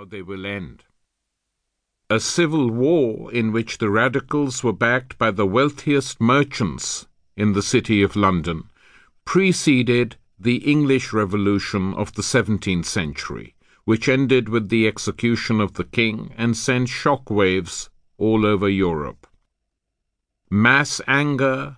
how they will end. A civil war in which the radicals were backed by the wealthiest merchants in the city of London preceded the English Revolution of the 17th century, which ended with the execution of the king and sent shock waves all over Europe. Mass anger,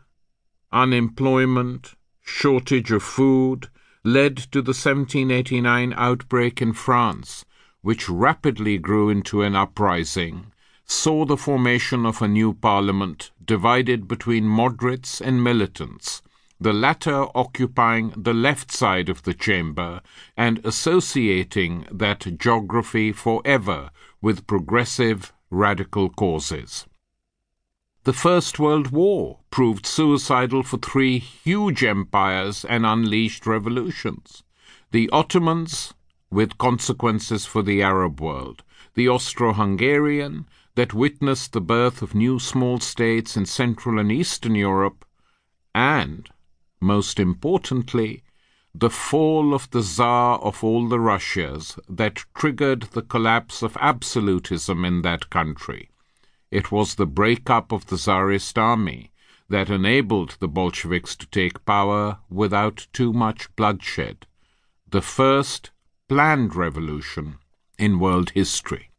unemployment, shortage of food led to the 1789 outbreak in France, which rapidly grew into an uprising, saw the formation of a new parliament divided between moderates and militants, the latter occupying the left side of the chamber and associating that geography forever with progressive radical causes. The First World War proved suicidal for three huge empires and unleashed revolutions. The Ottomans, with consequences for the Arab world, the Austro Hungarian, that witnessed the birth of new small states in Central and Eastern Europe, and, most importantly, the fall of the Tsar of all the Russias that triggered the collapse of absolutism in that country. It was the breakup of the Tsarist army that enabled the Bolsheviks to take power without too much bloodshed. The first planned revolution in world history.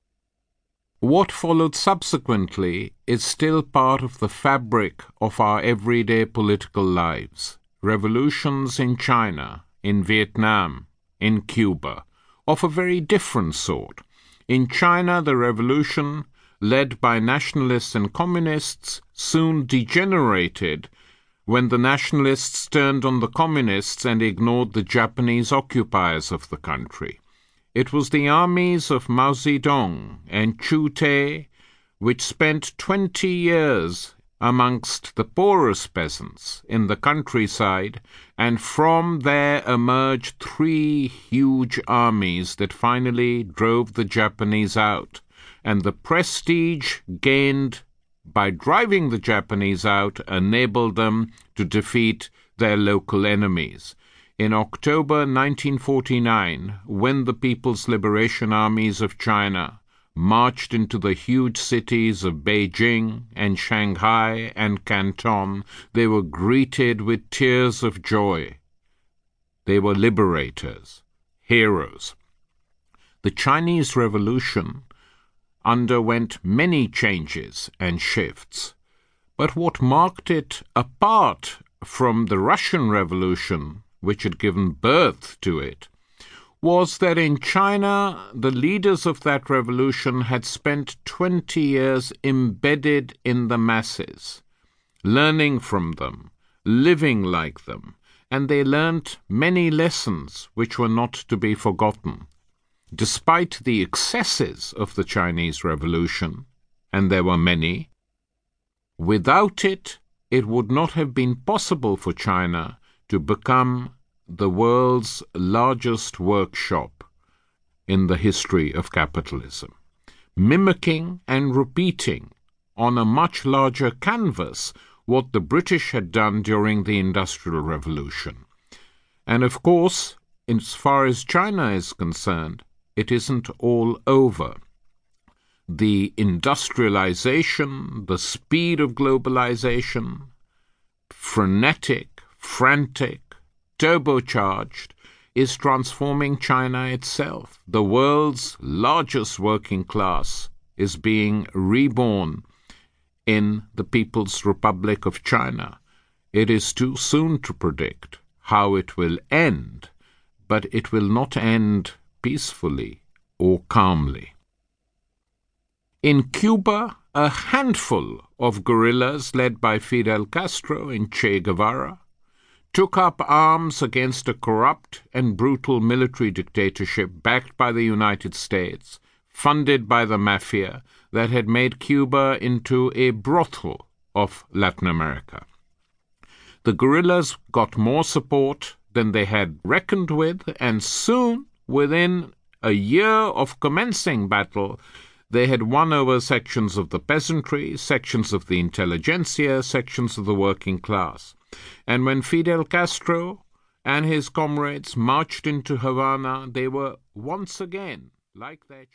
What followed subsequently is still part of the fabric of our everyday political lives. Revolutions in China, in Vietnam, in Cuba, of a very different sort. In China, the revolution led by nationalists and communists, soon degenerated when the nationalists turned on the communists and ignored the Japanese occupiers of the country. It was the armies of Mao Zedong and Chu Te which spent twenty years amongst the poorest peasants in the countryside, and from there emerged three huge armies that finally drove the Japanese out and the prestige gained by driving the Japanese out enabled them to defeat their local enemies. In October 1949, when the People's Liberation Armies of China marched into the huge cities of Beijing and Shanghai and Canton, they were greeted with tears of joy. They were liberators, heroes. The Chinese Revolution underwent many changes and shifts. But what marked it apart from the Russian Revolution, which had given birth to it, was that in China the leaders of that revolution had spent 20 years embedded in the masses, learning from them, living like them, and they learnt many lessons which were not to be forgotten despite the excesses of the Chinese Revolution, and there were many, without it, it would not have been possible for China to become the world's largest workshop in the history of capitalism, mimicking and repeating on a much larger canvas what the British had done during the Industrial Revolution. And of course, as far as China is concerned, it isn't all over. The industrialization, the speed of globalization, frenetic, frantic, turbocharged, is transforming China itself. The world's largest working class is being reborn in the People's Republic of China. It is too soon to predict how it will end, but it will not end peacefully or calmly. In Cuba, a handful of guerrillas led by Fidel Castro and Che Guevara took up arms against a corrupt and brutal military dictatorship backed by the United States, funded by the mafia that had made Cuba into a brothel of Latin America. The guerrillas got more support than they had reckoned with, and soon Within a year of commencing battle, they had won over sections of the peasantry, sections of the intelligentsia, sections of the working class. And when Fidel Castro and his comrades marched into Havana, they were once again, like their